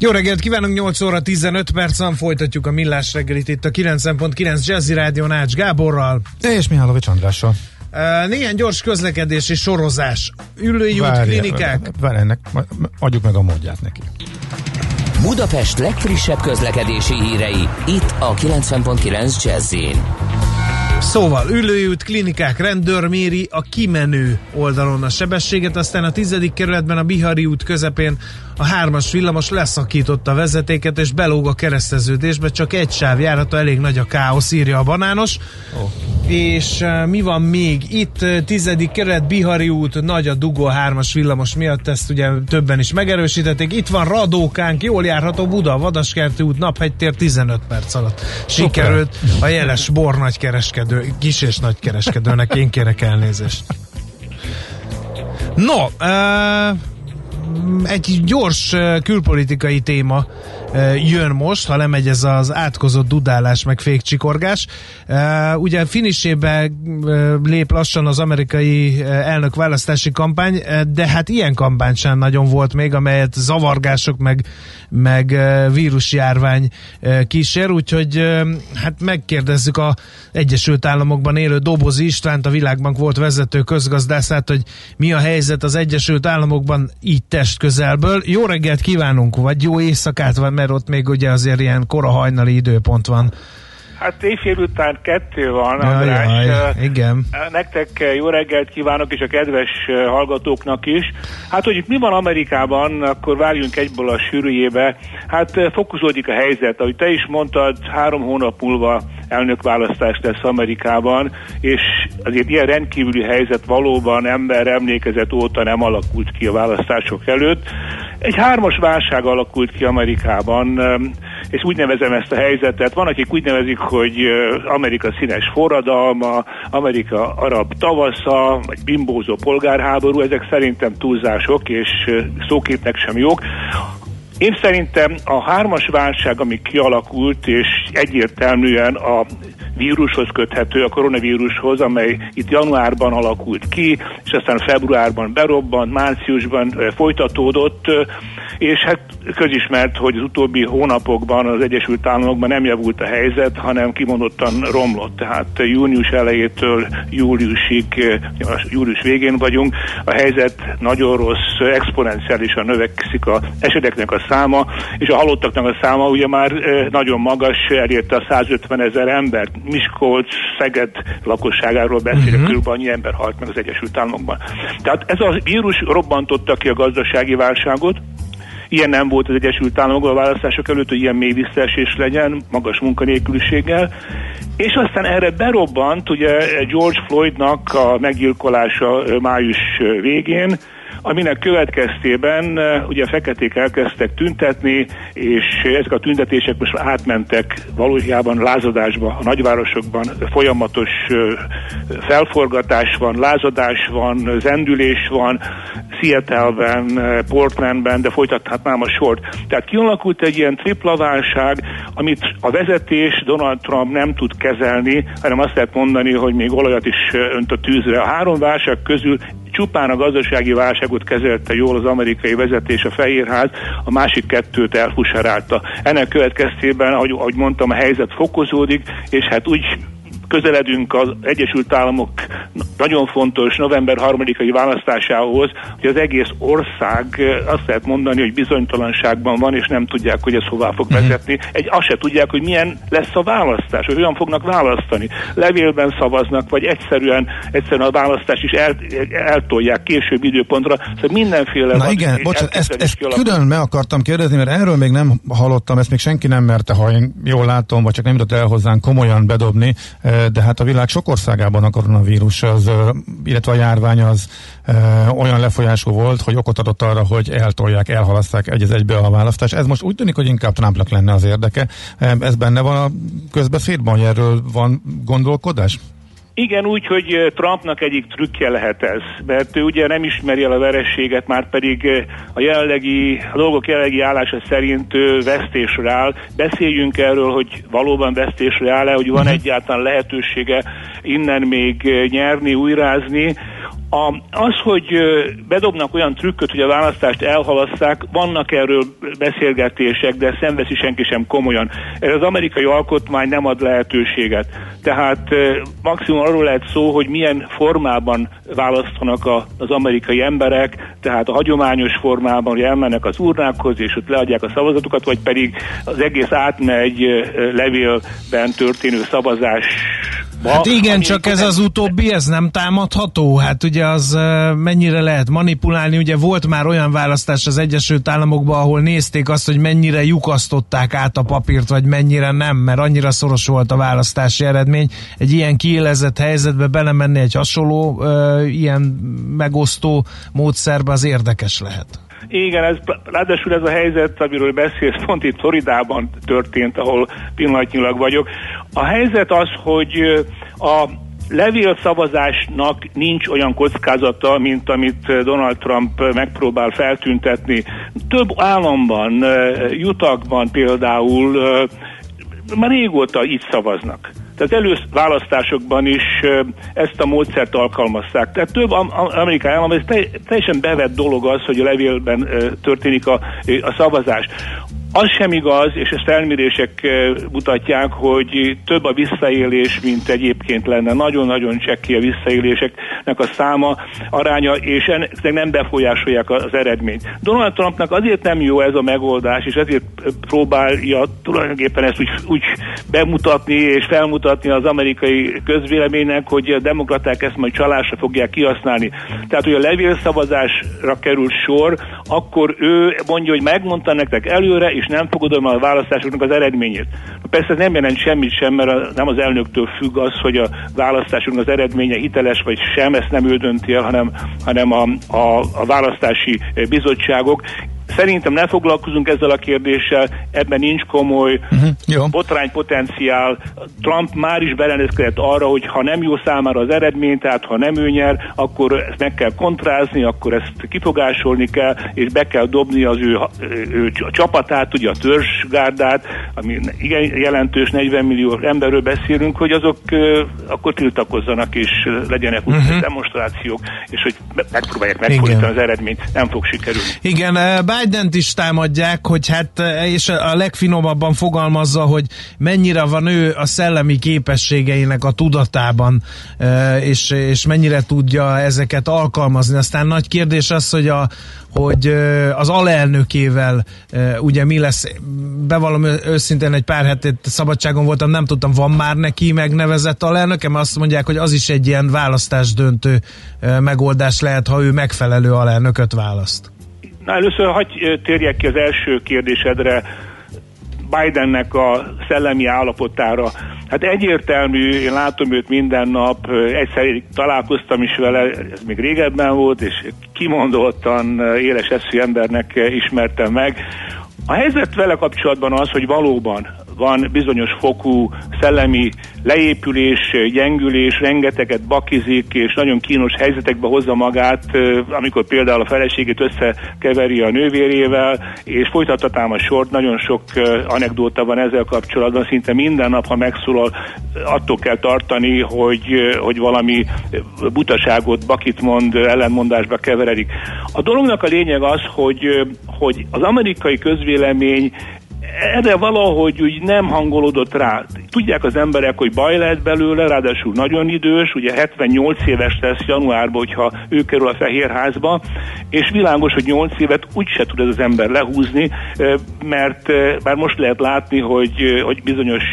Jó reggelt kívánunk, 8 óra 15 percen folytatjuk a Millás reggelit itt a 90.9 Jazzy Rádió Nács Gáborral. És Mihálovics Andrással. Uh, néhány gyors közlekedési sorozás. Ülői út, klinikák. Várj, ennek, adjuk meg a módját neki. Budapest legfrissebb közlekedési hírei, itt a 90.9 jazz Szóval ülőjút, klinikák, rendőr méri a kimenő oldalon a sebességet, aztán a tizedik kerületben a Bihari út közepén a hármas villamos leszakította a vezetéket, és belóg a kereszteződésbe, csak egy sáv járható, elég nagy a káosz, írja a banános. Oh. És uh, mi van még? Itt uh, tizedik kerület, Bihari út, nagy a dugó a hármas villamos miatt, ezt ugye többen is megerősítették. Itt van Radókánk, jól járható Buda, Vadaskerti út, Naphegytér 15 perc alatt. Sikerült a jeles bor nagy kereskedő, kis és nagy kereskedőnek, én kérek elnézést. No, uh, egy gyors külpolitikai téma jön most, ha lemegy ez az átkozott dudálás meg fékcsikorgás. Ugye finisébe lép lassan az amerikai elnök választási kampány, de hát ilyen kampány sem nagyon volt még, amelyet zavargások meg, meg vírusjárvány kísér, úgyhogy hát megkérdezzük a Egyesült Államokban élő Dobozi Istvánt, a Világbank volt vezető közgazdászát, hogy mi a helyzet az Egyesült Államokban így test közelből. Jó reggelt kívánunk, vagy jó éjszakát, van, mert ott még ugye azért ilyen kora hajnali időpont van. Hát éjfél után kettő van, jaj, András. Jaj, igen. Nektek jó reggelt kívánok, és a kedves hallgatóknak is. Hát, hogy itt mi van Amerikában, akkor várjunk egyből a sűrűjébe. Hát fokozódik a helyzet. Ahogy te is mondtad, három hónap múlva elnökválasztás lesz Amerikában, és azért ilyen rendkívüli helyzet valóban ember emlékezet óta nem alakult ki a választások előtt. Egy hármas válság alakult ki Amerikában, és úgy nevezem ezt a helyzetet. Van, akik úgy nevezik, hogy Amerika színes forradalma, Amerika arab tavasza, vagy bimbózó polgárháború, ezek szerintem túlzások, és szóképnek sem jók. Én szerintem a hármas válság, ami kialakult, és egyértelműen a vírushoz köthető, a koronavírushoz, amely itt januárban alakult ki, és aztán februárban berobbant, márciusban folytatódott, és hát közismert, hogy az utóbbi hónapokban az Egyesült Államokban nem javult a helyzet, hanem kimondottan romlott. Tehát június elejétől júliusig, július végén vagyunk, a helyzet nagyon rossz, exponenciálisan növekszik a eseteknek a száma, és a halottaknak a száma ugye már nagyon magas, elérte a 150 ezer embert. Miskolc, Szeged lakosságáról beszélek, uh-huh. körülbelül annyi ember halt meg az Egyesült Államokban. Tehát ez a vírus robbantotta ki a gazdasági válságot, Ilyen nem volt az Egyesült Államokban a választások előtt, hogy ilyen mély visszaesés legyen, magas munkanélküliséggel. És aztán erre berobbant ugye George Floydnak a meggyilkolása május végén, aminek következtében eh, ugye a feketék elkezdtek tüntetni, és ezek a tüntetések most átmentek valójában lázadásba. A nagyvárosokban folyamatos eh, felforgatás van, lázadás van, zendülés van, Seattle-ben, eh, Portlandben, de folytathatnám a sort. Tehát kialakult egy ilyen tripla válság, amit a vezetés Donald Trump nem tud kezelni, hanem azt lehet mondani, hogy még olajat is önt a tűzre. A három válság közül csupán a gazdasági válságot kezelte jól az amerikai vezetés, a Fehérház, a másik kettőt elfusarálta. Ennek következtében, ahogy, ahogy mondtam, a helyzet fokozódik, és hát úgy közeledünk az Egyesült Államok nagyon fontos november harmadikai választásához, hogy az egész ország azt lehet mondani, hogy bizonytalanságban van, és nem tudják, hogy ez hová fog mhm. vezetni. Egy azt se tudják, hogy milyen lesz a választás, hogy olyan fognak választani. Levélben szavaznak, vagy egyszerűen, egyszerűen a választást is el, eltolják később időpontra. Szóval mindenféle... Na igen, bocsánat, ezt, ezt külön meg akartam kérdezni, mert erről még nem hallottam, ezt még senki nem merte, ha én jól látom, vagy csak nem jutott el hozzánk komolyan bedobni de hát a világ sok országában a koronavírus az illetve a járvány az olyan lefolyású volt, hogy okot adott arra, hogy eltolják, elhalaszták egy az egybe a választás. Ez most úgy tűnik, hogy inkább Trumpnak lenne az érdeke. Ez benne van a közbeszédben, hogy erről van gondolkodás? Igen, úgy, hogy Trumpnak egyik trükkje lehet ez, mert ő ugye nem ismeri el a verességet, már pedig a jelenlegi, a dolgok jelenlegi állása szerint ő vesztésre áll. Beszéljünk erről, hogy valóban vesztésre áll-e, hogy van mhm. egyáltalán lehetősége innen még nyerni, újrázni, a, az, hogy bedobnak olyan trükköt, hogy a választást elhalasszák, vannak erről beszélgetések, de ezt nem senki sem komolyan. Ez az amerikai alkotmány nem ad lehetőséget. Tehát maximum arról lehet szó, hogy milyen formában választanak a, az amerikai emberek, tehát a hagyományos formában, hogy elmennek az urnákhoz, és ott leadják a szavazatukat, vagy pedig az egész átmegy levélben történő szavazás Hát igen, csak ez az utóbbi, ez nem támadható. Hát ugye az mennyire lehet manipulálni. Ugye volt már olyan választás az Egyesült Államokban, ahol nézték azt, hogy mennyire lyukasztották át a papírt, vagy mennyire nem, mert annyira szoros volt a választási eredmény. Egy ilyen kiélezett helyzetbe belemenni egy hasonló ilyen megosztó módszerbe az érdekes lehet. Igen, ez, ráadásul ez a helyzet, amiről beszélsz, pont itt Floridában történt, ahol pillanatnyilag vagyok. A helyzet az, hogy a levélszavazásnak nincs olyan kockázata, mint amit Donald Trump megpróbál feltüntetni. Több államban, jutakban például már régóta így szavaznak. Tehát előválasztásokban is ezt a módszert alkalmazták. Tehát több amerikai állam, ez teljesen bevett dolog az, hogy a levélben történik a, a szavazás. Az sem igaz, és ezt elmérések eh, mutatják, hogy több a visszaélés, mint egyébként lenne. Nagyon-nagyon csekki a visszaéléseknek a száma, aránya, és ennek nem befolyásolják az eredményt. Donald Trumpnak azért nem jó ez a megoldás, és ezért próbálja tulajdonképpen ezt úgy, úgy bemutatni és felmutatni az amerikai közvéleménynek, hogy a demokraták ezt majd csalásra fogják kihasználni. Tehát, hogy a levélszavazásra kerül sor, akkor ő mondja, hogy megmondta nektek előre, és nem fogadom a választásoknak az eredményét. Persze ez nem jelent semmit sem, mert a, nem az elnöktől függ az, hogy a választásoknak az eredménye hiteles vagy sem, ezt nem ő dönti el, hanem, hanem a, a, a választási bizottságok. Szerintem ne foglalkozunk ezzel a kérdéssel, ebben nincs komoly uh-huh, botránypotenciál. Trump már is berendezkedett arra, hogy ha nem jó számára az eredmény, tehát ha nem ő nyer, akkor ezt meg kell kontrázni, akkor ezt kifogásolni kell, és be kell dobni az ő, ő a csapatát, ugye a törzsgárdát, ami igen jelentős 40 millió emberről beszélünk, hogy azok akkor tiltakozzanak, és legyenek uh-huh. demonstrációk, és hogy megpróbálják megfordítani az eredményt. Nem fog sikerülni. Igen, bár Biden-t is támadják, hogy hát, és a legfinomabban fogalmazza, hogy mennyire van ő a szellemi képességeinek a tudatában, és, és mennyire tudja ezeket alkalmazni. Aztán nagy kérdés az, hogy, a, hogy az alelnökével ugye mi lesz, bevallom őszintén egy pár hetet szabadságon voltam, nem tudtam, van már neki megnevezett alelnöke, mert azt mondják, hogy az is egy ilyen választásdöntő megoldás lehet, ha ő megfelelő alelnököt választ. Na először hagyj térjek ki az első kérdésedre, Bidennek a szellemi állapotára. Hát egyértelmű, én látom őt minden nap, egyszer találkoztam is vele, ez még régebben volt, és kimondottan éles eszű embernek ismertem meg. A helyzet vele kapcsolatban az, hogy valóban van bizonyos fokú szellemi leépülés, gyengülés, rengeteget bakizik, és nagyon kínos helyzetekbe hozza magát, amikor például a feleségét összekeveri a nővérével, és folytathatám a sort, nagyon sok anekdóta van ezzel kapcsolatban, szinte minden nap, ha megszólal, attól kell tartani, hogy, hogy valami butaságot, bakit mond, ellenmondásba keveredik. A dolognak a lényeg az, hogy, hogy az amerikai közvélemény erre valahogy úgy nem hangolódott rá. Tudják az emberek, hogy baj lehet belőle, ráadásul nagyon idős, ugye 78 éves lesz januárban, hogyha ő kerül a Fehérházba, és világos, hogy 8 évet úgyse tud ez az ember lehúzni, mert már most lehet látni, hogy, hogy bizonyos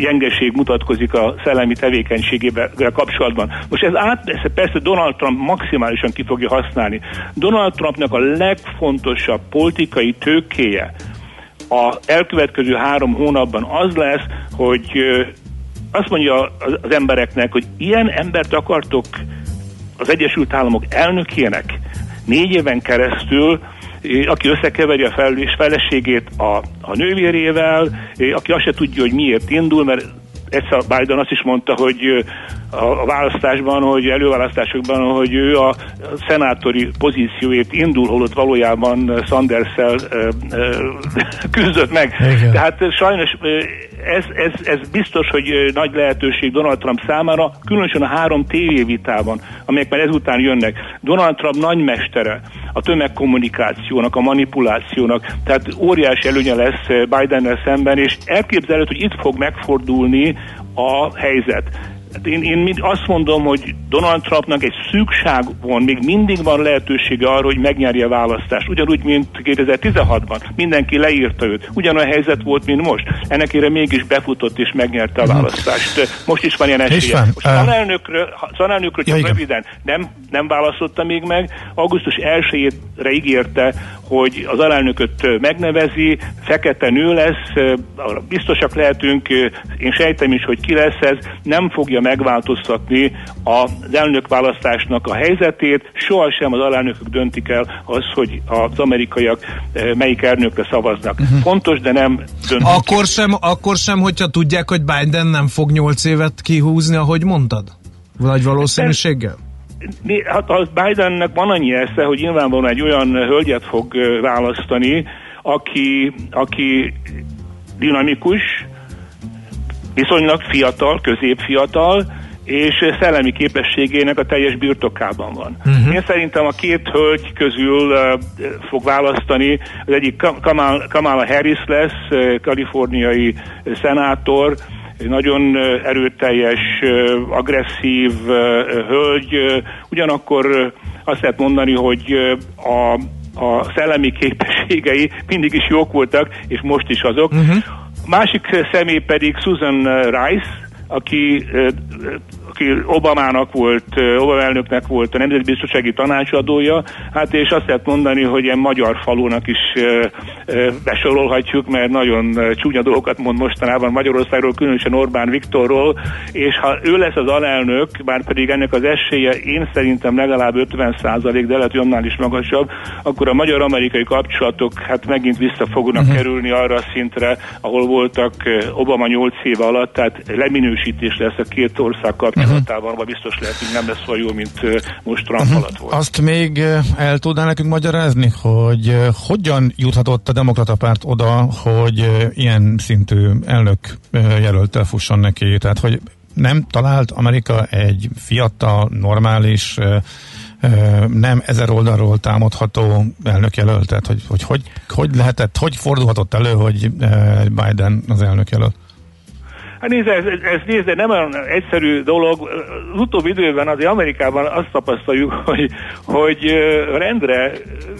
gyengeség mutatkozik a szellemi tevékenységével kapcsolatban. Most ez át, persze Donald Trump maximálisan ki fogja használni. Donald Trumpnak a legfontosabb politikai tőkéje a elkövetkező három hónapban az lesz, hogy azt mondja az, embereknek, hogy ilyen embert akartok az Egyesült Államok elnökének négy éven keresztül, aki összekeveri a felelős feleségét a, a nővérével, aki azt se tudja, hogy miért indul, mert egyszer Biden azt is mondta, hogy a választásban, hogy előválasztásokban, hogy ő a szenátori pozícióért indul, holott valójában sanders küzdött meg. Igen. Tehát sajnos ez, ez, ez biztos, hogy nagy lehetőség Donald Trump számára, különösen a három tévévitában, amelyek már ezután jönnek. Donald Trump nagymestere a tömegkommunikációnak, a manipulációnak, tehát óriási előnye lesz Bidennel szemben, és elképzelhető, hogy itt fog megfordulni a helyzet. Hát én, én azt mondom, hogy Donald Trumpnak egy szükság van, még mindig van lehetősége arra, hogy megnyerje a választást. Ugyanúgy, mint 2016-ban. Mindenki leírta őt. Ugyanolyan helyzet volt, mint most. Ennek ére mégis befutott és megnyerte a mhm. választást. Most is van ilyen esélye. Most az alelnökről csak ja, röviden nem, nem választotta még meg. Augusztus 1-ére ígérte, hogy az alelnököt megnevezi, fekete nő lesz, biztosak lehetünk, én sejtem is, hogy ki lesz ez, nem fogja megváltoztatni az elnökválasztásnak a helyzetét, sohasem az alelnökök döntik el az, hogy az amerikaiak melyik elnökre szavaznak. Uh-huh. Fontos, de nem döntik. Akkor sem, akkor sem, hogyha tudják, hogy Biden nem fog nyolc évet kihúzni, ahogy mondtad? Vagy valószínűséggel? Hát az Bidennek van annyi esze, hogy nyilvánvalóan egy olyan hölgyet fog választani, aki, aki dinamikus, viszonylag fiatal, középfiatal, és szellemi képességének a teljes birtokában van. Uh-huh. Én szerintem a két hölgy közül uh, fog választani, az egyik Kamala, Kamala Harris lesz, uh, kaliforniai szenátor, egy nagyon erőteljes, agresszív hölgy, ugyanakkor azt lehet mondani, hogy a, a szellemi képességei mindig is jók voltak, és most is azok. Uh-huh. Másik személy pedig Susan Rice, aki aki Obamának volt, Obama elnöknek volt a nemzetbiztonsági tanácsadója, hát és azt lehet mondani, hogy ilyen magyar falunak is besorolhatjuk, mert nagyon csúnya dolgokat mond mostanában Magyarországról, különösen Orbán Viktorról, és ha ő lesz az alelnök, bár pedig ennek az esélye én szerintem legalább 50 százalék, de lehet, hogy annál is magasabb, akkor a magyar-amerikai kapcsolatok hát megint vissza fognak uh-huh. kerülni arra a szintre, ahol voltak Obama 8 éve alatt, tehát leminősítés lesz a két ország kapcsolat pillanatában, vagy biztos lehet, hogy nem lesz olyan jó, mint most Trump uh-huh. alatt volt. Azt még el tudná nekünk magyarázni, hogy hogyan juthatott a demokrata párt oda, hogy ilyen szintű elnök jelöltel fusson neki, tehát hogy nem talált Amerika egy fiatal, normális, nem ezer oldalról támadható elnökjelöltet, hogy, hogy hogy hogy lehetett, hogy fordulhatott elő, hogy Biden az elnökjelölt? Hát nézd, ez, ez nézd, nem olyan egyszerű dolog. Az utóbbi időben azért Amerikában azt tapasztaljuk, hogy, hogy rendre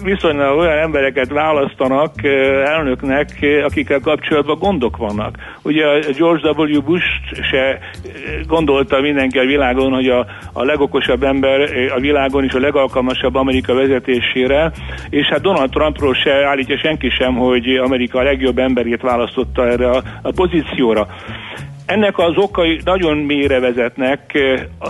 viszonylag olyan embereket választanak elnöknek, akikkel kapcsolatban gondok vannak. Ugye George W. Bush se gondolta mindenki a világon, hogy a, a legokosabb ember a világon is a legalkalmasabb Amerika vezetésére, és hát Donald Trumpról se állítja senki sem, hogy Amerika a legjobb emberét választotta erre a, a pozícióra. Ennek az okai nagyon mélyre vezetnek.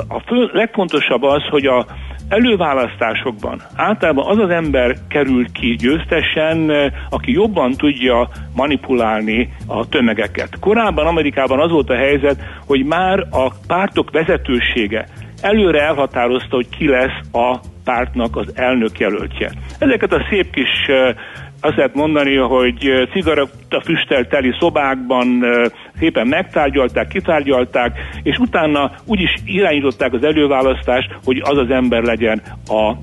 A fő, legfontosabb az, hogy a előválasztásokban általában az az ember kerül ki győztesen, aki jobban tudja manipulálni a tömegeket. Korábban Amerikában az volt a helyzet, hogy már a pártok vezetősége előre elhatározta, hogy ki lesz a pártnak az elnök jelöltje. Ezeket a szép kis azt lehet mondani, hogy cigaretta füstel teli szobákban szépen megtárgyalták, kitárgyalták, és utána úgy is irányították az előválasztást, hogy az az ember legyen a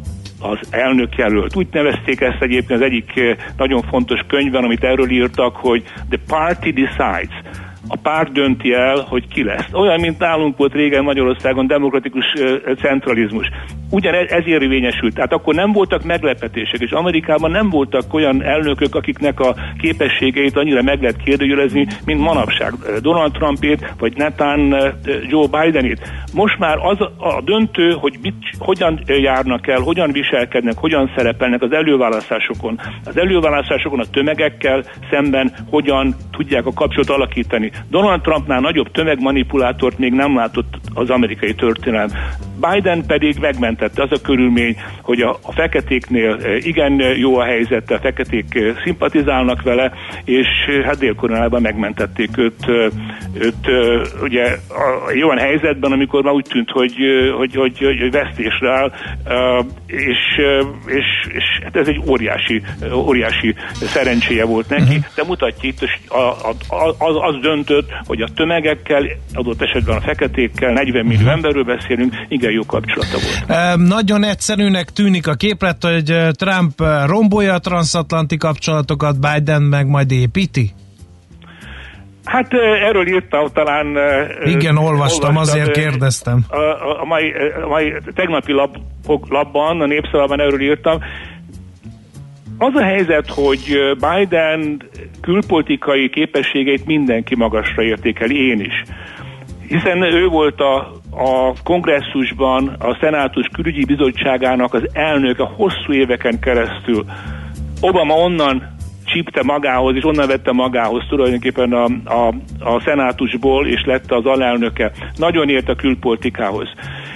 az elnök jelölt. Úgy nevezték ezt egyébként az egyik nagyon fontos könyvben, amit erről írtak, hogy The Party Decides a párt dönti el, hogy ki lesz. Olyan, mint nálunk volt régen Magyarországon demokratikus centralizmus. ugyanez ez érvényesült. Tehát akkor nem voltak meglepetések, és Amerikában nem voltak olyan elnökök, akiknek a képességeit annyira meg lehet kérdőjelezni, mint manapság Donald Trumpét, vagy netán Joe Bidenét. Most már az a döntő, hogy mit, hogyan járnak el, hogyan viselkednek, hogyan szerepelnek az előválasztásokon. Az előválasztásokon a tömegekkel szemben hogyan tudják a kapcsolatot alakítani. Donald Trumpnál nagyobb tömegmanipulátort még nem látott az amerikai történelem. Biden pedig megmentette az a körülmény, hogy a, a feketéknél eh, igen jó a helyzet, a feketék eh, szimpatizálnak vele, és eh, hát dél megmentették őt, őt ugye a, olyan helyzetben, amikor már úgy tűnt, hogy, hogy, hogy, hogy, hogy vesztésre áll, és, és, és hát ez egy óriási, óriási szerencséje volt neki, uh-huh. de mutatja itt, a, a, az, az döntött, hogy a tömegekkel, adott esetben a feketékkel, 40 millió uh-huh. emberről beszélünk, igen jó kapcsolata volt. Nagyon egyszerűnek tűnik a képlet, hogy Trump rombolja a transatlanti kapcsolatokat, Biden meg majd építi? Hát erről írtam talán... Igen, olvastam, azért kérdeztem. A, a, a, mai, a mai tegnapi lap, lapban, a népszavában erről írtam. Az a helyzet, hogy Biden külpolitikai képességeit mindenki magasra értékeli, én is. Hiszen ő volt a, a kongresszusban a Szenátus külügyi bizottságának az elnöke hosszú éveken keresztül. Obama onnan csípte magához, és onnan vette magához tulajdonképpen a, a, a szenátusból, és lett az alelnöke. Nagyon ért a külpolitikához.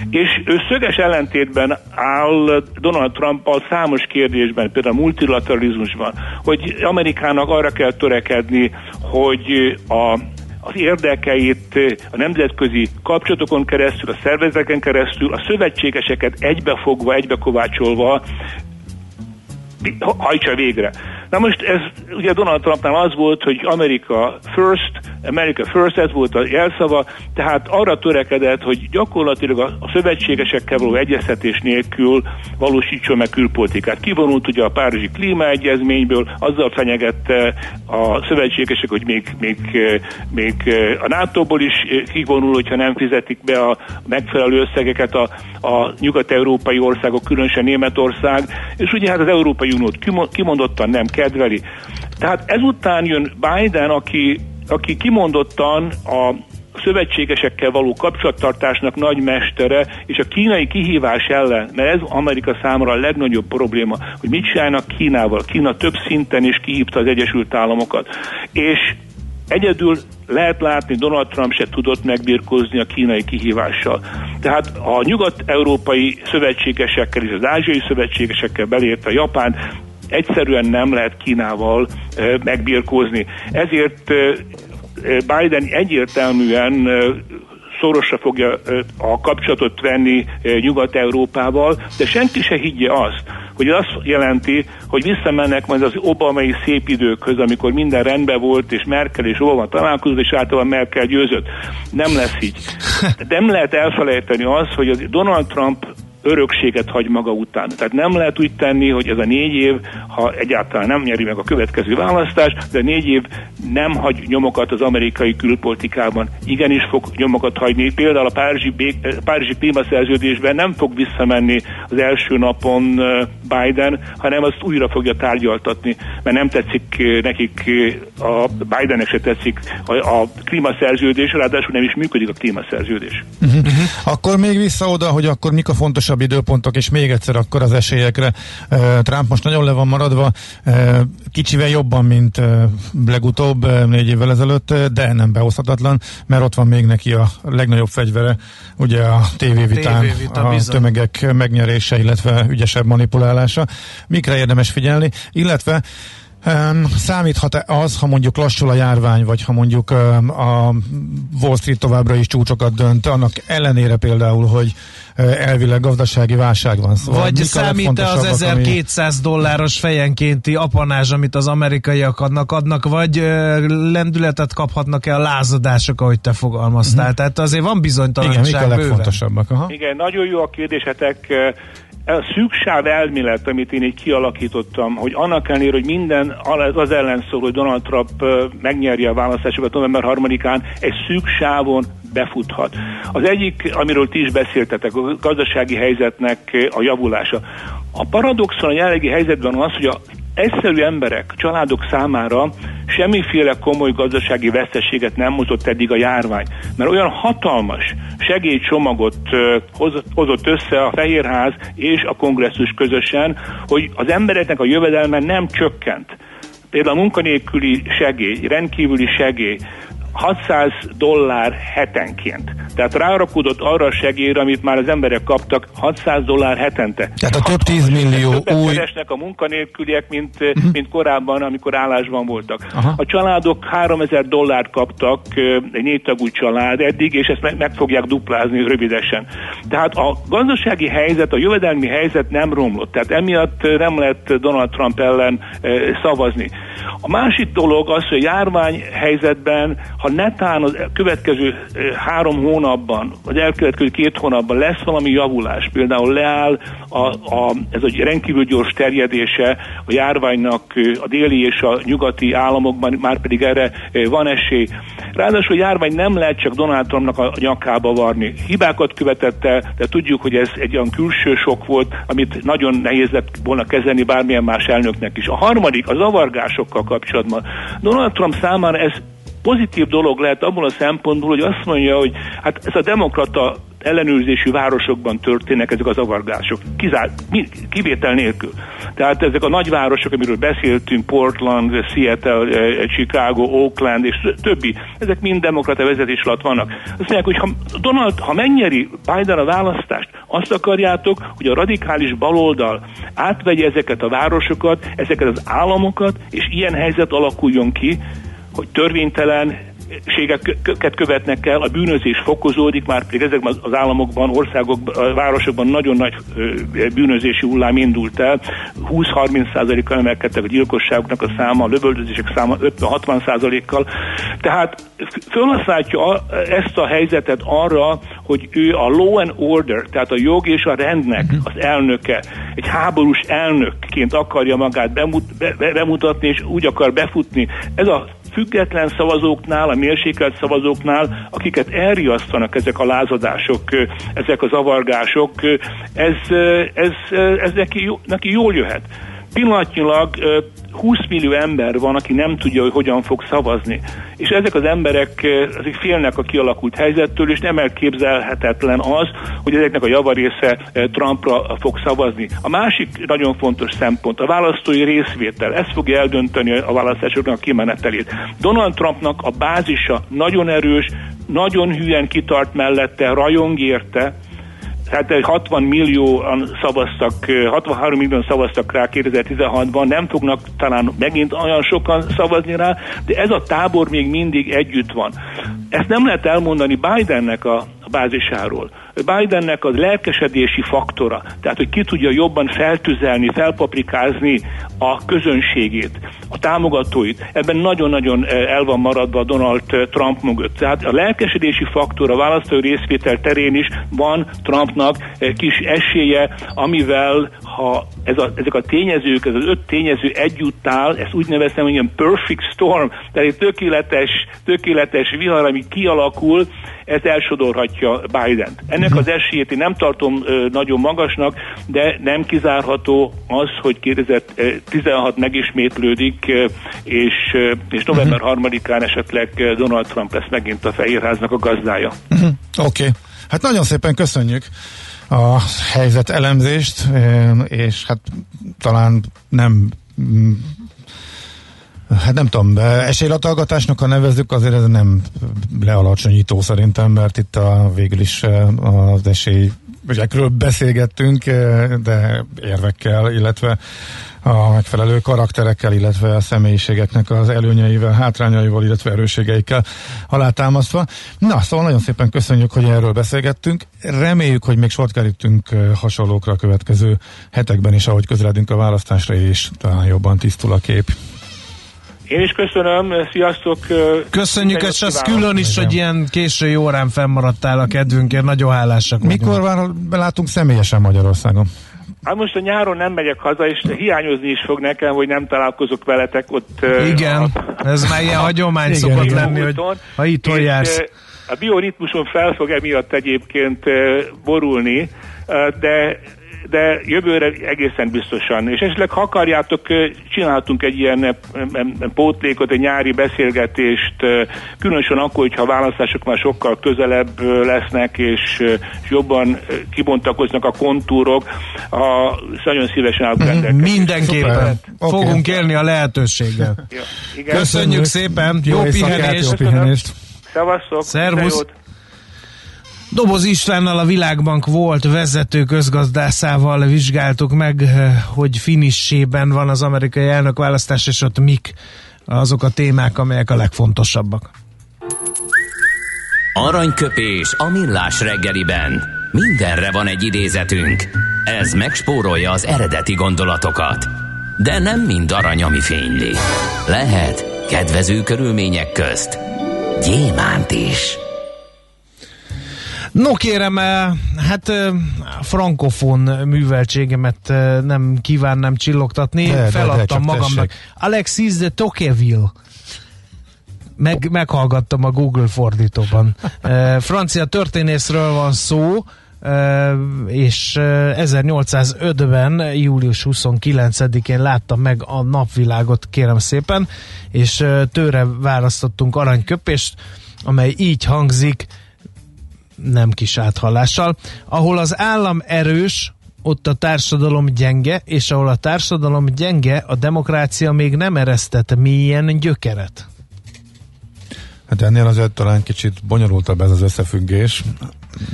És ő szöges ellentétben áll Donald Trumpal számos kérdésben, például a multilateralizmusban, hogy Amerikának arra kell törekedni, hogy a az érdekeit a nemzetközi kapcsolatokon keresztül, a szervezeteken keresztül, a szövetségeseket egybefogva, egybekovácsolva hajtsa végre. Na most ez ugye Donald Trumpnál az volt, hogy Amerika first, America first, ez volt a jelszava, tehát arra törekedett, hogy gyakorlatilag a, szövetségesekkel való egyeztetés nélkül valósítson meg külpolitikát. Kivonult ugye a Párizsi klímaegyezményből, azzal fenyegette a szövetségesek, hogy még, még, még a NATO-ból is kivonul, hogyha nem fizetik be a megfelelő összegeket a, a nyugat-európai országok, különösen Németország, és ugye hát az Európai Uniót kimondottan nem kedveli. Tehát ezután jön Biden, aki, aki kimondottan a szövetségesekkel való kapcsolattartásnak nagy mestere, és a kínai kihívás ellen, mert ez Amerika számára a legnagyobb probléma, hogy mit csinálnak Kínával. Kína több szinten is kihívta az Egyesült Államokat. És Egyedül lehet látni, Donald Trump se tudott megbirkózni a kínai kihívással. Tehát a nyugat-európai szövetségesekkel és az ázsiai szövetségesekkel belérte Japán egyszerűen nem lehet Kínával megbirkózni. Ezért Biden egyértelműen szorosra fogja a kapcsolatot venni Nyugat-Európával, de senki se higgye azt, hogy az azt jelenti, hogy visszamennek majd az obamai szép időkhöz, amikor minden rendben volt, és Merkel és Obama találkozott, és általában Merkel győzött. Nem lesz így. Nem lehet elfelejteni azt, hogy Donald Trump örökséget hagy maga után. Tehát nem lehet úgy tenni, hogy ez a négy év, ha egyáltalán nem nyeri meg a következő választást, de négy év nem hagy nyomokat az amerikai külpolitikában. Igenis fog nyomokat hagyni. Például a Párizsi, Párizsi klímaszerződésben nem fog visszamenni az első napon Biden, hanem azt újra fogja tárgyaltatni, mert nem tetszik nekik, a Bidenek se tetszik a, a klímaszerződés, ráadásul nem is működik a klímaszerződés. Uh-huh. Akkor még vissza oda, hogy akkor mik a fontos fontosabb időpontok, és még egyszer akkor az esélyekre. Trump most nagyon le van maradva, kicsivel jobban, mint legutóbb, négy évvel ezelőtt, de nem behozhatatlan, mert ott van még neki a legnagyobb fegyvere, ugye a tévévitán, a bizony. tömegek megnyerése, illetve ügyesebb manipulálása. Mikre érdemes figyelni, illetve Számíthat -e az, ha mondjuk lassul a járvány, vagy ha mondjuk a Wall Street továbbra is csúcsokat dönt, annak ellenére például, hogy elvileg gazdasági válság van. Szóval vagy számít-e az 1200 ami... dolláros fejenkénti apanázs, amit az amerikaiak adnak, adnak, vagy lendületet kaphatnak-e a lázadások, ahogy te fogalmaztál? Uh-huh. Tehát azért van bizonytalanság Igen, mik a legfontosabbak? Aha. Igen, nagyon jó a kérdésetek a szűksáv elmélet, amit én így kialakítottam, hogy annak ellenére, hogy minden az, az ellen szól, hogy Donald Trump megnyerje a választásokat november 3-án, egy szűk sávon befuthat. Az egyik, amiről ti is beszéltetek, a gazdasági helyzetnek a javulása. A paradoxon a jelenlegi helyzetben az, hogy a egyszerű emberek, családok számára semmiféle komoly gazdasági veszteséget nem hozott eddig a járvány. Mert olyan hatalmas segélycsomagot hozott össze a Fehérház és a kongresszus közösen, hogy az embereknek a jövedelme nem csökkent. Például a munkanélküli segély, rendkívüli segély, 600 dollár hetenként. Tehát rárakódott arra a segélyre, amit már az emberek kaptak, 600 dollár hetente. Tehát a több 10 millió új... keresnek a munkanélküliek, mint, uh-huh. mint korábban, amikor állásban voltak. Aha. A családok 3000 dollárt kaptak, egy négytagú család eddig, és ezt meg, meg fogják duplázni rövidesen. Tehát a gazdasági helyzet, a jövedelmi helyzet nem romlott. Tehát emiatt nem lehet Donald Trump ellen szavazni. A másik dolog az, hogy a járvány helyzetben, ha netán a következő három hónapban, vagy elkövetkező két hónapban lesz valami javulás, például leáll a, a, ez a rendkívül gyors terjedése a járványnak a déli és a nyugati államokban, már pedig erre van esély. Ráadásul a járvány nem lehet csak Donald Trumpnak a nyakába varni. Hibákat követette, de tudjuk, hogy ez egy olyan külső sok volt, amit nagyon nehéz lett volna kezelni bármilyen más elnöknek is. A harmadik, a zavargásokkal kapcsolatban. Donald Trump számára ez pozitív dolog lehet abból a szempontból, hogy azt mondja, hogy hát ez a demokrata ellenőrzésű városokban történnek ezek az avargások. Kizár, kivétel nélkül. Tehát ezek a nagyvárosok, amiről beszéltünk, Portland, Seattle, eh, Chicago, Oakland és többi, ezek mind demokrata vezetés alatt vannak. Azt mondják, hogy ha Donald, ha megnyeri Biden a választást, azt akarjátok, hogy a radikális baloldal átvegye ezeket a városokat, ezeket az államokat, és ilyen helyzet alakuljon ki, hogy törvénytelen ségeket követnek el, a bűnözés fokozódik, már pedig ezekben az államokban, országokban, városokban nagyon nagy bűnözési hullám indult el. 20-30%-kal emelkedtek a gyilkosságoknak a száma, a lövöldözések száma 50-60%-kal. Tehát felhasználja ezt a helyzetet arra, hogy ő a law and order, tehát a jog és a rendnek mhm. az elnöke, egy háborús elnökként akarja magát bemut, be, bemutatni, és úgy akar befutni. Ez a független szavazóknál, a mérsékelt szavazóknál, akiket elriasztanak ezek a lázadások, ezek az avargások, ez, ez, ez neki, neki jól jöhet. Pillanatnyilag 20 millió ember van, aki nem tudja, hogy hogyan fog szavazni. És ezek az emberek azok félnek a kialakult helyzettől, és nem elképzelhetetlen az, hogy ezeknek a javarésze Trumpra fog szavazni. A másik nagyon fontos szempont, a választói részvétel. Ez fogja eldönteni a választásoknak a kimenetelét. Donald Trumpnak a bázisa nagyon erős, nagyon hülyen kitart mellette, rajong érte, hát 60 millióan szavaztak, 63 millióan szavaztak rá 2016-ban, nem fognak talán megint olyan sokan szavazni rá, de ez a tábor még mindig együtt van. Ezt nem lehet elmondani Bidennek a bázisáról. Bidennek az lelkesedési faktora, tehát hogy ki tudja jobban feltüzelni, felpaprikázni a közönségét, a támogatóit, ebben nagyon-nagyon eh, el van maradva Donald eh, Trump mögött. Tehát a lelkesedési faktor a választói részvétel terén is van Trumpnak eh, kis esélye, amivel ha ez a, ezek a tényezők, ez az öt tényező együtt áll, ezt úgy nevezem, hogy ilyen perfect storm, tehát egy tökéletes, tökéletes vihar, ami kialakul, ez elsodorhatja Biden. Ennek az esélyét én nem tartom nagyon magasnak, de nem kizárható az, hogy 2016 megismétlődik, és, és november 3-án esetleg Donald Trump lesz megint a Fehérháznak a gazdája. Uh-huh. Oké. Okay. Hát nagyon szépen köszönjük a helyzet elemzést, és hát talán nem Hát nem tudom, esélylatalgatásnak, ha nevezzük, azért ez nem lealacsonyító szerintem, mert itt a, végül is az esély ezekről beszélgettünk, de érvekkel, illetve a megfelelő karakterekkel, illetve a személyiségeknek az előnyeivel, hátrányaival, illetve erősségeikkel alátámasztva. Na, szóval nagyon szépen köszönjük, hogy erről beszélgettünk. Reméljük, hogy még sort kerítünk hasonlókra a következő hetekben is, ahogy közeledünk a választásra, és talán jobban tisztul a kép. Én is köszönöm, sziasztok! Köszönjük, és az külön is, hogy ilyen késői órán fennmaradtál a kedvünkért, nagyon hálásak Mikor vagyunk. látunk személyesen Magyarországon? Hát most a nyáron nem megyek haza, és hiányozni is fog nekem, hogy nem találkozok veletek ott. Igen, a... ez már ilyen hagyomány igen, szokott igen. lenni, hogy ha itt jársz. A bioritmuson fel fog emiatt egyébként borulni, de de jövőre egészen biztosan. És esetleg, ha akarjátok, csinálhatunk egy ilyen pótlékot, egy nyári beszélgetést, különösen akkor, hogyha a választások már sokkal közelebb lesznek, és jobban kibontakoznak a kontúrok, a, nagyon szívesen állunk mhm, rendelkezni. Mindenképpen. Okay. Fogunk élni a lehetőséggel. Ja, igen. Köszönjük szépen, jó, jó pihenést! Jó pihenést. Szevasztok! Szervusz! Doboz Istvánnal a Világbank volt vezető közgazdászával vizsgáltuk meg, eh, hogy finissében van az amerikai elnökválasztás, és ott mik azok a témák, amelyek a legfontosabbak. Aranyköpés a millás reggeliben. Mindenre van egy idézetünk. Ez megspórolja az eredeti gondolatokat. De nem mind arany, ami fényli. Lehet kedvező körülmények közt gyémánt is. No kérem, eh, hát eh, frankofon műveltségemet eh, nem kívánnám csillogtatni, de, feladtam de, de, magamnak. Tessék. Alexis de Tocqueville meg, meghallgattam a Google fordítóban. Francia történészről van szó, és 1805-ben, július 29-én láttam meg a napvilágot, kérem szépen, és tőre választottunk aranyköpést, amely így hangzik, nem kis áthallással. Ahol az állam erős, ott a társadalom gyenge, és ahol a társadalom gyenge, a demokrácia még nem eresztett mélyen gyökeret. Hát ennél azért talán kicsit bonyolultabb ez az összefüggés,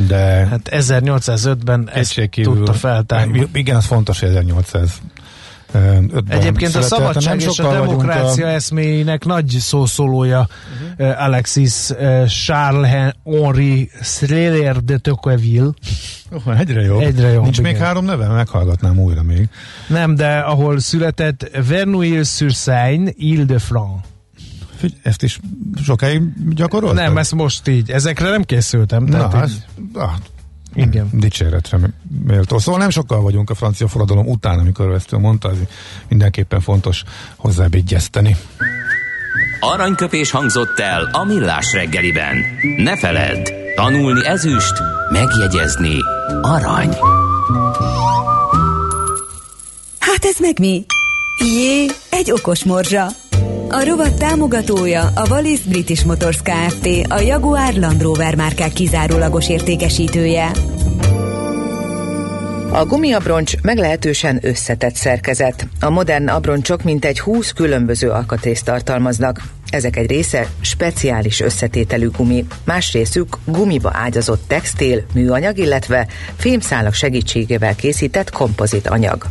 de... Hát 1805-ben ezt tudta feltárni. Igen, az fontos, hogy 1800 Egyébként a szabadság és a demokrácia a... eszméinek nagy szószólója uh-huh. Alexis Charles Henri Sreler de Tocqueville. Oh, egyre jobb. Egyre jobb. Nincs igen. még három neve? Meghallgatnám újra még. Nem, de ahol született Vernouil-sur-Seine, Ile-de-France. Ezt is sokáig gyakoroltad? Nem, ezt most így. Ezekre nem készültem. Na, tehát így... ah, igen. Dicséretre méltó. Szóval nem sokkal vagyunk a francia forradalom után, amikor ezt mondta, ez mindenképpen fontos hozzábégyezteni. Aranyköpés hangzott el a millás reggeliben. Ne feledd, tanulni ezüst, megjegyezni arany. Hát ez meg mi? Jé, egy okos morzsa. A rovat támogatója a Wallis British Motors Kft. A Jaguar Land Rover márkák kizárólagos értékesítője. A gumiabroncs meglehetősen összetett szerkezet. A modern abroncsok mintegy 20 különböző alkatrészt tartalmaznak. Ezek egy része speciális összetételű gumi, más részük gumiba ágyazott textil, műanyag, illetve fémszálak segítségével készített kompozit anyag.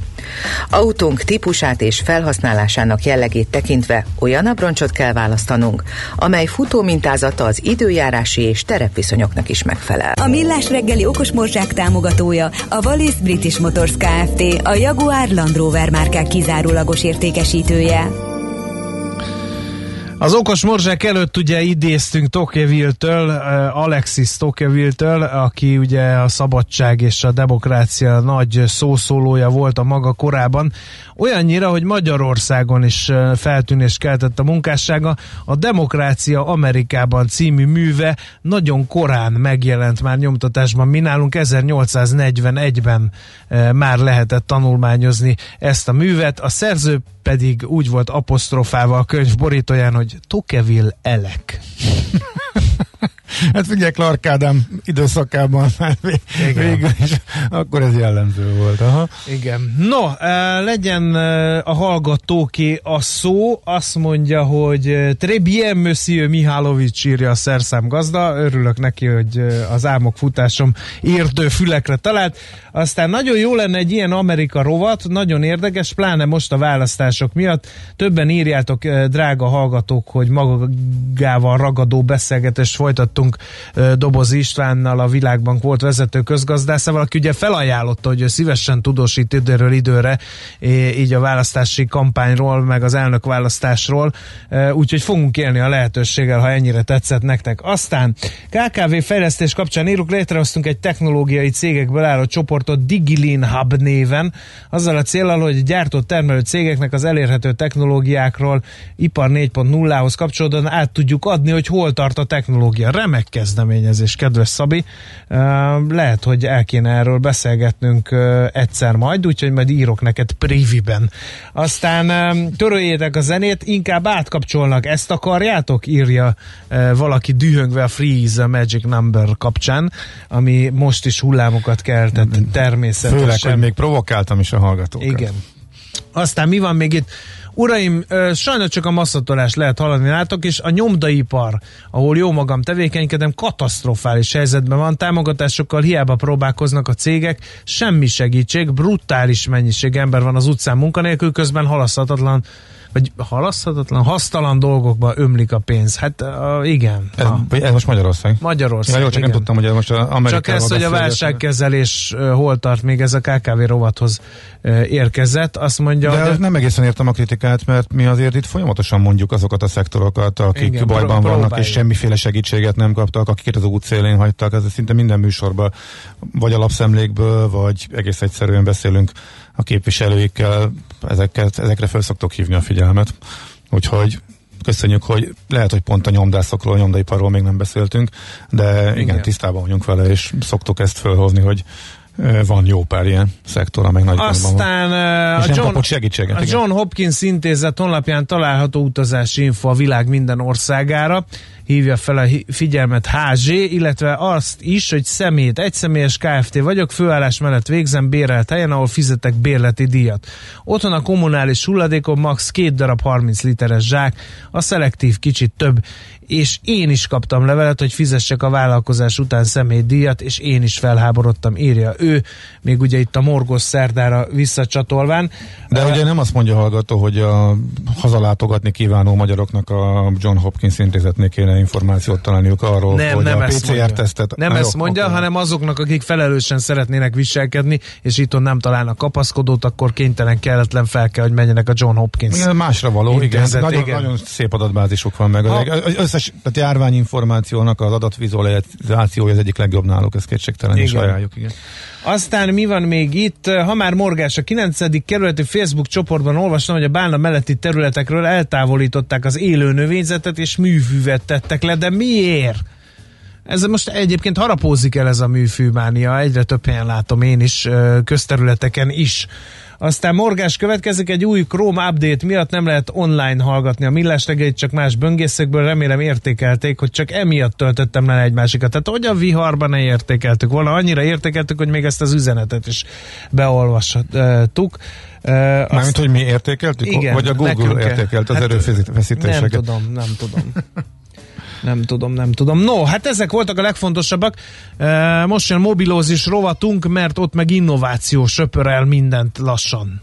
Autónk típusát és felhasználásának jellegét tekintve olyan abroncsot kell választanunk, amely futó mintázata az időjárási és terepviszonyoknak is megfelel. A Millás reggeli okos morzsák támogatója a Wallis British Motors Kft. A Jaguar Land Rover márkák kizárólagos értékesítője. Az okos morzsák előtt ugye idéztünk Tocqueville-től, eh, Alexis Tocqueville-től, aki ugye a szabadság és a demokrácia nagy szószólója volt a maga korában. Olyannyira, hogy Magyarországon is eh, feltűnés keltett a munkássága. A Demokrácia Amerikában című műve nagyon korán megjelent már nyomtatásban. Mi nálunk 1841-ben eh, már lehetett tanulmányozni ezt a művet. A szerző pedig úgy volt apostrofálva a könyv borítóján, hogy Tocqueville Elek. Hát figyelj, Clark Ádám időszakában már végül is, akkor ez jellemző volt. Aha. Igen. No, uh, legyen uh, a hallgatóké a szó, azt mondja, hogy Très bien, monsieur Mihálovics írja a szerszám gazda, örülök neki, hogy az álmok futásom értő fülekre talált. Aztán nagyon jó lenne egy ilyen Amerika rovat, nagyon érdekes, pláne most a választások miatt. Többen írjátok, drága hallgatók, hogy magával ragadó beszélgetést folytattunk beszélgettünk Doboz Istvánnal, a Világbank volt vezető közgazdászával, aki ugye felajánlotta, hogy ő szívesen tudósít időről időre, így a választási kampányról, meg az elnök választásról, úgyhogy fogunk élni a lehetőséggel, ha ennyire tetszett nektek. Aztán KKV fejlesztés kapcsán írunk, létrehoztunk egy technológiai cégekből álló csoportot Digilin Hub néven, azzal a célral, hogy gyártó termelő cégeknek az elérhető technológiákról ipar 4.0-hoz kapcsolódóan át tudjuk adni, hogy hol tart a technológia. Remek kezdeményezés, kedves Szabi. Lehet, hogy el kéne erről beszélgetnünk egyszer majd, úgyhogy majd írok neked priviben. Aztán töröljétek a zenét, inkább átkapcsolnak. Ezt akarjátok? Írja valaki dühöngve a Freeze a Magic Number kapcsán, ami most is hullámokat keltett természetesen. Főleg, hogy még provokáltam is a hallgatókat. Igen. Aztán mi van még itt? Uraim, sajnos csak a masszatolást lehet hallani látok, és a nyomdaipar, ahol jó magam tevékenykedem, katasztrofális helyzetben van, támogatásokkal hiába próbálkoznak a cégek, semmi segítség, brutális mennyiség ember van az utcán munkanélkül, közben halaszthatatlan vagy halaszthatatlan, hasztalan dolgokba ömlik a pénz. Hát uh, igen. Ez, ez most Magyarország? Magyarország, ja, jó, csak igen. nem tudtam, hogy ez most Amerikában Csak ez, hogy a válságkezelés hol tart, még ez a KKV rovathoz érkezett, azt mondja... De hogy... nem egészen értem a kritikát, mert mi azért itt folyamatosan mondjuk azokat a szektorokat, akik igen, bajban pró- vannak, és semmiféle segítséget nem kaptak, akiket az útszélén hagytak, ez szinte minden műsorban, vagy alapszemlékből, vagy egész egyszerűen beszélünk a képviselőikkel ezeket, ezekre fel szoktok hívni a figyelmet. Úgyhogy köszönjük, hogy lehet, hogy pont a nyomdászokról, a nyomdaiparról még nem beszéltünk, de igen, igen, tisztában vagyunk vele, és szoktuk ezt felhozni, hogy van jó pár ilyen szektor, amely nagy Aztán van. a, John, segítséget, a John Hopkins intézet honlapján található utazási info a világ minden országára hívja fel a figyelmet HZ, illetve azt is, hogy szemét, egyszemélyes Kft. vagyok, főállás mellett végzem bérelt helyen, ahol fizetek bérleti díjat. Otthon a kommunális hulladékon max. két darab 30 literes zsák, a szelektív kicsit több, és én is kaptam levelet, hogy fizessek a vállalkozás után személydíjat, és én is felháborodtam, írja ő, még ugye itt a morgos szerdára visszacsatolván. De uh, ugye nem azt mondja a hallgató, hogy a hazalátogatni kívánó magyaroknak a John Hopkins intézetnél kéne információt találniuk arról, nem, hogy nem a PCR-tesztet... Nem ezt mondja, okay. hanem azoknak, akik felelősen szeretnének viselkedni, és itt nem találnak kapaszkodót, akkor kénytelen, kelletlen fel kell, hogy menjenek a John Hopkins. Igen, másra való, igen. Nagyon, igen. nagyon szép adatbázisuk van meg. Ha. Az összes tehát járványinformációnak az adatvizualizációja az egyik legjobb náluk, ez kétségtelen is ajánljuk. Igen. Aztán mi van még itt? Ha már morgás, a 9. kerületi Facebook csoportban olvastam, hogy a Bálna melletti területekről eltávolították az élő növényzetet és műfűvet tettek le, de miért? Ez most egyébként harapózik el ez a műfűmánia, egyre több helyen látom én is, közterületeken is. Aztán morgás következik, egy új Chrome update miatt nem lehet online hallgatni a millás reggelit, csak más böngészekből remélem értékelték, hogy csak emiatt töltöttem le egy másikat. Tehát hogy a viharban ne értékeltük volna, annyira értékeltük, hogy még ezt az üzenetet is beolvastuk. Mármint, hogy mi értékeltük? Igen, vagy a Google értékelt az hát, erőfeszítéseket? Nem tudom, nem tudom. Nem tudom, nem tudom. No, hát ezek voltak a legfontosabbak. Most jön mobilózis rovatunk, mert ott meg innováció söpörel mindent lassan.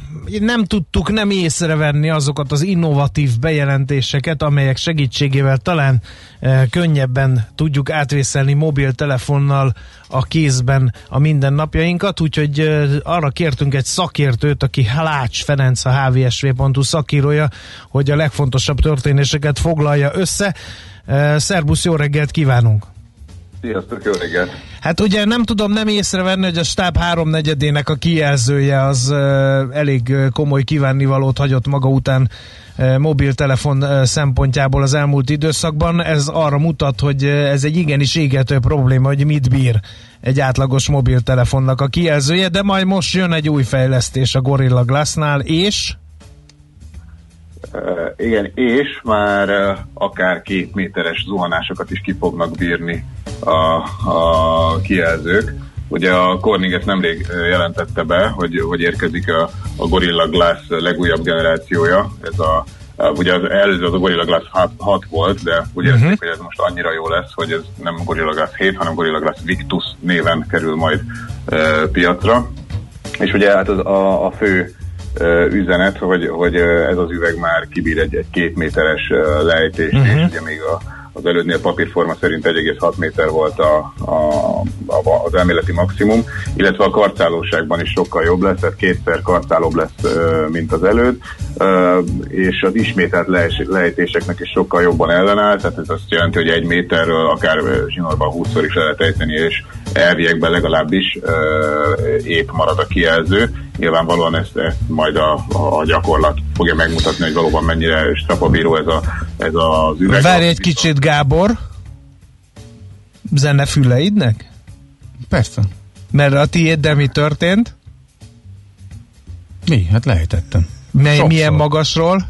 nem tudtuk nem észrevenni azokat az innovatív bejelentéseket, amelyek segítségével talán eh, könnyebben tudjuk átvészelni mobiltelefonnal a kézben a mindennapjainkat, úgyhogy eh, arra kértünk egy szakértőt, aki Halács Ferenc, a hvsv.hu szakírója, hogy a legfontosabb történéseket foglalja össze. Szerbusz, jó reggelt kívánunk! Sziasztok, jó reggelt! Hát ugye nem tudom nem észrevenni, hogy a stáb háromnegyedének a kijelzője az elég komoly kívánnivalót hagyott maga után mobiltelefon szempontjából az elmúlt időszakban. Ez arra mutat, hogy ez egy igenis égető probléma, hogy mit bír egy átlagos mobiltelefonnak a kijelzője, de majd most jön egy új fejlesztés a Gorilla Glassnál, és... Igen, és már akár két méteres zuhanásokat is ki fognak bírni a, a kijelzők. Ugye a Corning ezt nemrég jelentette be, hogy, hogy érkezik a, a Gorilla Glass legújabb generációja. Ez a, ugye az előző az a Gorilla Glass 6, 6 volt, de úgy uh-huh. hogy ez most annyira jó lesz, hogy ez nem Gorilla Glass 7, hanem Gorilla Glass Victus néven kerül majd uh, piacra. És ugye hát az a, a fő üzenet, hogy, hogy ez az üveg már kibír egy, egy két méteres lejtést, uh-huh. és ugye még a az elődnél papírforma szerint 1,6 méter volt a, a, a, az elméleti maximum, illetve a karcálóságban is sokkal jobb lesz, tehát kétszer karcálóbb lesz, mint az előd, és az ismételt lejtéseknek is sokkal jobban ellenáll, tehát ez azt jelenti, hogy egy méterről akár zsinórban 20-szor is lehet ejteni, és elviekben legalábbis épp marad a kijelző. Nyilvánvalóan ezt, ezt majd a, a gyakorlat fogja megmutatni, hogy valóban mennyire strapabíró ez, a, ez az üveg. Várj egy kicsit, Gábor. Zene füleidnek? Persze. Mert a tiéddel mi történt? Mi? Hát lejtettem. Mely, milyen magasról?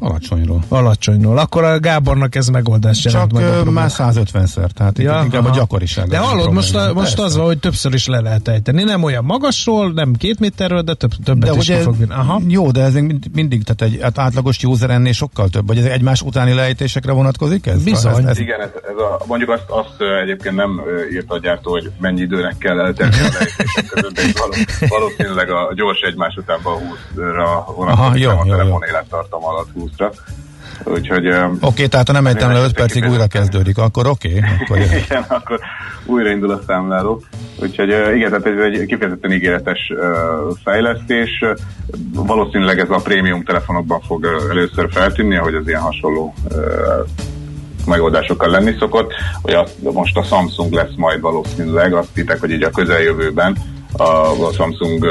Alacsonyról. Alacsonyról. Akkor a Gábornak ez megoldás jelent. Csak majd már 150-szer, tehát ja, inkább aha. a gyakoriság. De hallod, most, a, most az van, hogy többször is le lehet ejteni. Nem olyan magasról, nem két méterről, de több, többet de is ugye, fog Aha. Jó, de ez mindig, tehát egy hát átlagos user ennél sokkal több. Vagy ez egymás utáni lejtésekre vonatkozik ez? Bizony. Ez, ez... Igen, ez, ez a, mondjuk azt, azt egyébként nem írt a gyártó, hogy mennyi időnek kell eltenni a lejtések között, de valószínűleg a gyors egymás utánban 20-ra vonatkozik a telefon élettartam alatt 20 20-ra. Úgyhogy... Oké, okay, tehát ha nem ejtem le 5 percig újra kezdődik, akkor oké. Okay, akkor igen, akkor újraindul a számláló. Úgyhogy igen, tehát ez egy kifejezetten ígéretes fejlesztés. Valószínűleg ez a prémium telefonokban fog először feltűnni, ahogy az ilyen hasonló megoldásokkal lenni szokott. Azt, most a Samsung lesz majd valószínűleg, azt hittek, hogy így a közeljövőben a, a Samsung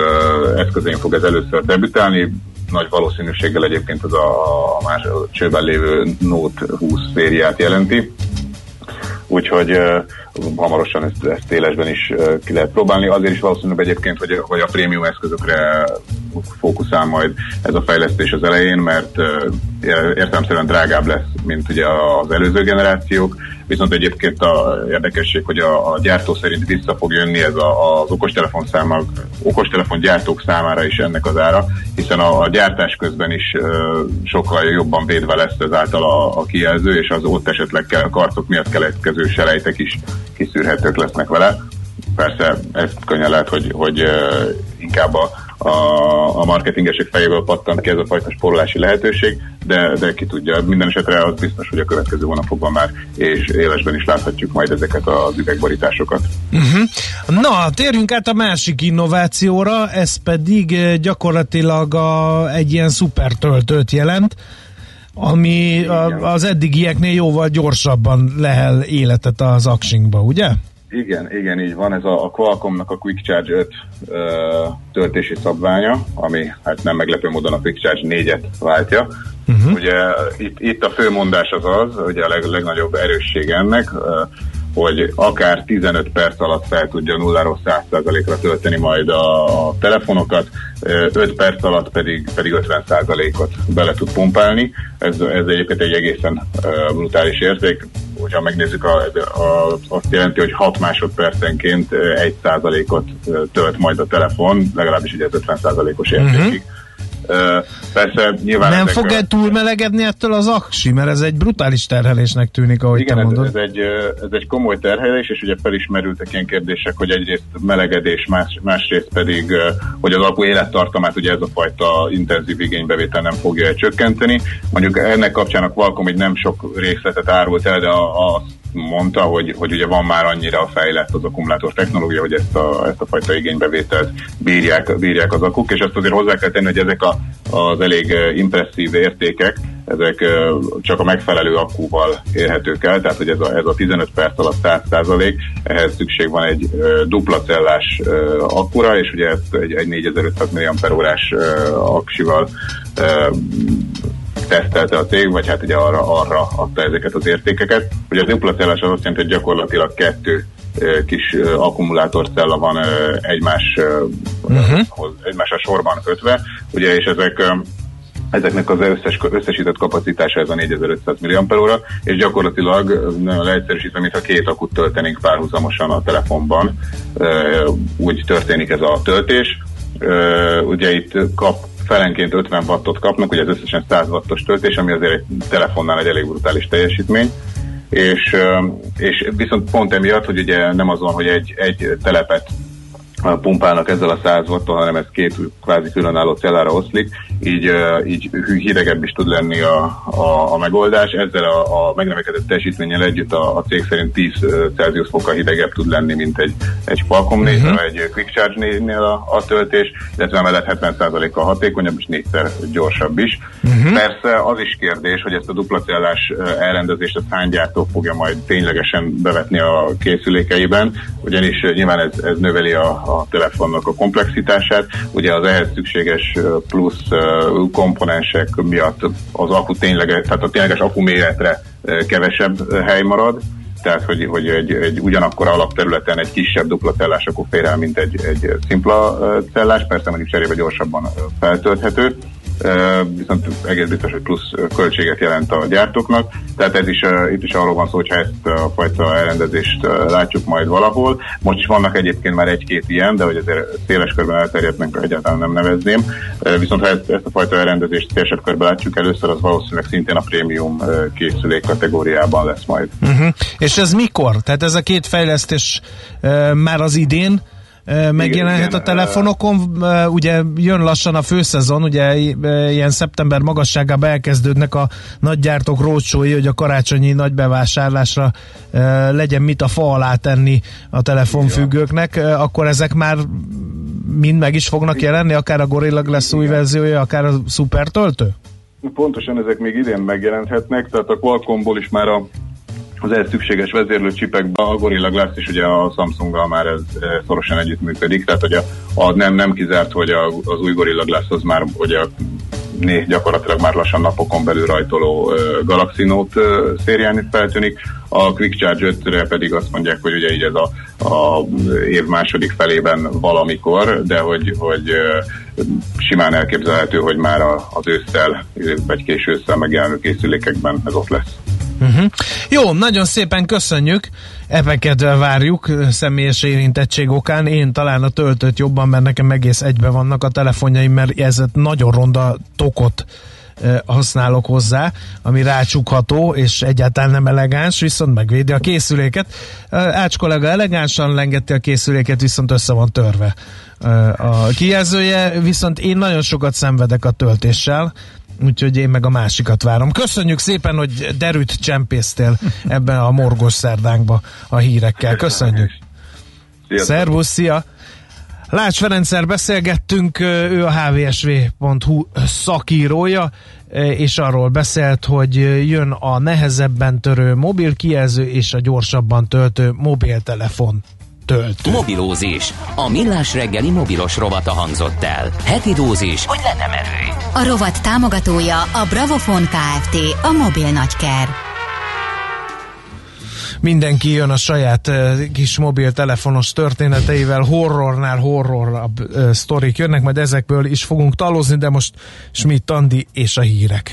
eszközén fog ez először debütálni nagy valószínűséggel egyébként az a, a más csőben lévő Note 20 szériát jelenti. Úgyhogy uh, hamarosan ezt, ezt élesben is uh, ki lehet próbálni. Azért is valószínűleg egyébként, hogy, hogy a prémium eszközökre fókuszál majd ez a fejlesztés az elején, mert uh, értelemszerűen drágább lesz, mint ugye az előző generációk, viszont egyébként a érdekesség, hogy a, a gyártó szerint vissza fog jönni ez a, az okostelefon számára, okostelefon gyártók számára is ennek az ára, hiszen a, a gyártás közben is uh, sokkal jobban védve lesz ezáltal a, a kijelző, és az ott esetleg kell, a karcok miatt keletkező selejtek is kiszűrhetők lesznek vele. Persze ez könnyen lehet, hogy, hogy uh, inkább a a, a marketingesek fejéből pattant ki ez a fajta spórolási lehetőség, de, de ki tudja, minden esetre az biztos, hogy a következő hónapokban már és élesben is láthatjuk majd ezeket az üvegborításokat. Uh-huh. Na, térjünk át a másik innovációra, ez pedig eh, gyakorlatilag a, egy ilyen szuper töltőt jelent, ami a, az eddigieknél jóval gyorsabban lehel életet az aksinkba, ugye? Igen, igen, így van. Ez a, a Qualcommnak a Quick Charge 5 ö, töltési szabványa, ami hát nem meglepő módon a Quick Charge 4-et váltja. Uh-huh. Ugye itt, itt a fő mondás az az, ugye a leg, legnagyobb erősség ennek, ö, hogy akár 15 perc alatt fel tudja 0-ról 100%-ra tölteni majd a telefonokat, 5 perc alatt pedig, pedig 50%-ot bele tud pumpálni. Ez, ez egyébként egy egészen brutális érték. Hogyha megnézzük, a, a, azt jelenti, hogy 6 másodpercenként 1%-ot tölt majd a telefon, legalábbis ugye ez 50%-os értékig. Uh-huh Persze nyilván... Nem fog e túlmelegedni ettől az aksi, mert ez egy brutális terhelésnek tűnik, ahogy Igen, te mondod. Ez, ez, egy, ez egy komoly terhelés, és ugye felismerültek ilyen kérdések, hogy egyrészt melegedés, más, másrészt pedig, hogy az alkú élettartamát ugye ez a fajta intenzív igénybevétel nem fogja csökkenteni. Mondjuk ennek kapcsán a Qualcomm egy nem sok részletet árult el, de a, a mondta, hogy, hogy ugye van már annyira fejlett az akkumulátor technológia, hogy ezt a, ezt a fajta igénybevételt bírják, bírják az akuk, és azt azért hozzá kell tenni, hogy ezek a, az elég impresszív értékek, ezek csak a megfelelő akkúval érhetők el, tehát hogy ez a, ez a 15 perc alatt 100 százalék, ehhez szükség van egy dupla cellás akkura, és ugye ezt egy, egy 4500 mAh aksival tesztelte a cég, vagy hát ugye arra, arra adta ezeket az értékeket. Ugye az duplatellás az azt jelenti, hogy gyakorlatilag kettő kis akkumulátorcella van egymás, uh-huh. egymásra sorban kötve, ugye, és ezek ezeknek az összes, összesített kapacitása ez a 4500 mAh, és gyakorlatilag leegyszerűsítve, mintha két akut töltenénk párhuzamosan a telefonban, úgy történik ez a töltés. Ugye itt kap felenként 50 wattot kapnak, ugye ez összesen 100 wattos töltés, ami azért egy telefonnál egy elég brutális teljesítmény. És, és viszont pont emiatt, hogy ugye nem azon, hogy egy, egy telepet pumpálnak ezzel a 100 watttal, hanem ez két kvázi különálló cellára oszlik, így, így hidegebb is tud lenni a, a, a megoldás. Ezzel a, a megnövekedett teljesítménnyel együtt a, a cég szerint 10 Celsius fokkal hidegebb tud lenni, mint egy, egy Qualcomm uh-huh. Egy Quick Charge-nél a, a töltés, illetve mellett 70%-kal hatékonyabb és négyszer gyorsabb is. Uh-huh. Persze az is kérdés, hogy ezt a dupla cellás elrendezést a hány gyártó fogja majd ténylegesen bevetni a készülékeiben, ugyanis nyilván ez, ez növeli a, a telefonnak a komplexitását. Ugye az ehhez szükséges plusz komponensek miatt az akku tényleg, tehát a tényleges akku méretre kevesebb hely marad, tehát hogy, hogy egy, egy ugyanakkor alapterületen egy kisebb dupla cellás akkor fér el, mint egy, egy szimpla cellás, persze mondjuk cserébe gyorsabban feltölthető viszont egész biztos, hogy plusz költséget jelent a gyártóknak. Tehát ez is, itt is arról van szó, hogyha ezt a fajta elrendezést látjuk majd valahol. Most is vannak egyébként már egy-két ilyen, de hogy azért széles körben elterjednek, egyáltalán nem nevezném. Viszont ha ezt, ezt a fajta elrendezést szélesebb körben látjuk először, az valószínűleg szintén a prémium készülék kategóriában lesz majd. Uh-huh. És ez mikor? Tehát ez a két fejlesztés uh, már az idén megjelenhet a telefonokon. Ugye jön lassan a főszezon, ugye ilyen szeptember magasságában elkezdődnek a nagygyártók rócsói, hogy a karácsonyi nagybevásárlásra legyen mit a fa alá tenni a telefonfüggőknek, akkor ezek már mind meg is fognak jelenni, akár a Gorilla Glass új verziója, akár a Super töltő? Pontosan ezek még idén megjelenthetnek, tehát a Qualcommból is már a az ehhez szükséges vezérlőcsipekben a Gorilla Glass is ugye a Samsunggal már ez, ez szorosan együttműködik, tehát hogy a, a nem, nem kizárt, hogy a, az új Gorilla Glass az már ugye né, gyakorlatilag már lassan napokon belül rajtoló uh, Galaxy Note uh, szérián feltűnik. A Quick Charge 5-re pedig azt mondják, hogy ugye így ez a, a év második felében valamikor, de hogy, hogy simán elképzelhető, hogy már az ősszel, vagy késő ősszel megjelenő készülékekben ez ott lesz. Uh-huh. Jó, nagyon szépen köszönjük, epeket várjuk személyes érintettség okán. Én talán a töltőt jobban, mert nekem egész egybe vannak a telefonjaim, mert ez nagyon ronda tokot használok hozzá, ami rácsukható, és egyáltalán nem elegáns, viszont megvédi a készüléket. Ács kollega elegánsan lengeti a készüléket, viszont össze van törve a kijelzője, viszont én nagyon sokat szenvedek a töltéssel, úgyhogy én meg a másikat várom. Köszönjük szépen, hogy derűt csempésztél ebben a morgos szerdánkba a hírekkel. Köszönjük. Szervusz, szia! Lács Ferencer beszélgettünk, ő a hvsv.hu szakírója, és arról beszélt, hogy jön a nehezebben törő mobil kijelző és a gyorsabban töltő mobiltelefon töltő. Mobilózis. A millás reggeli mobilos rovata hangzott el. Heti dózis, hogy lenne merő. A rovat támogatója a Bravofon Kft. A mobil nagyker. mindenki jön a saját kis mobiltelefonos történeteivel, horrornál horrorabb sztorik jönnek, majd ezekből is fogunk talózni, de most Schmidt Andi és a hírek.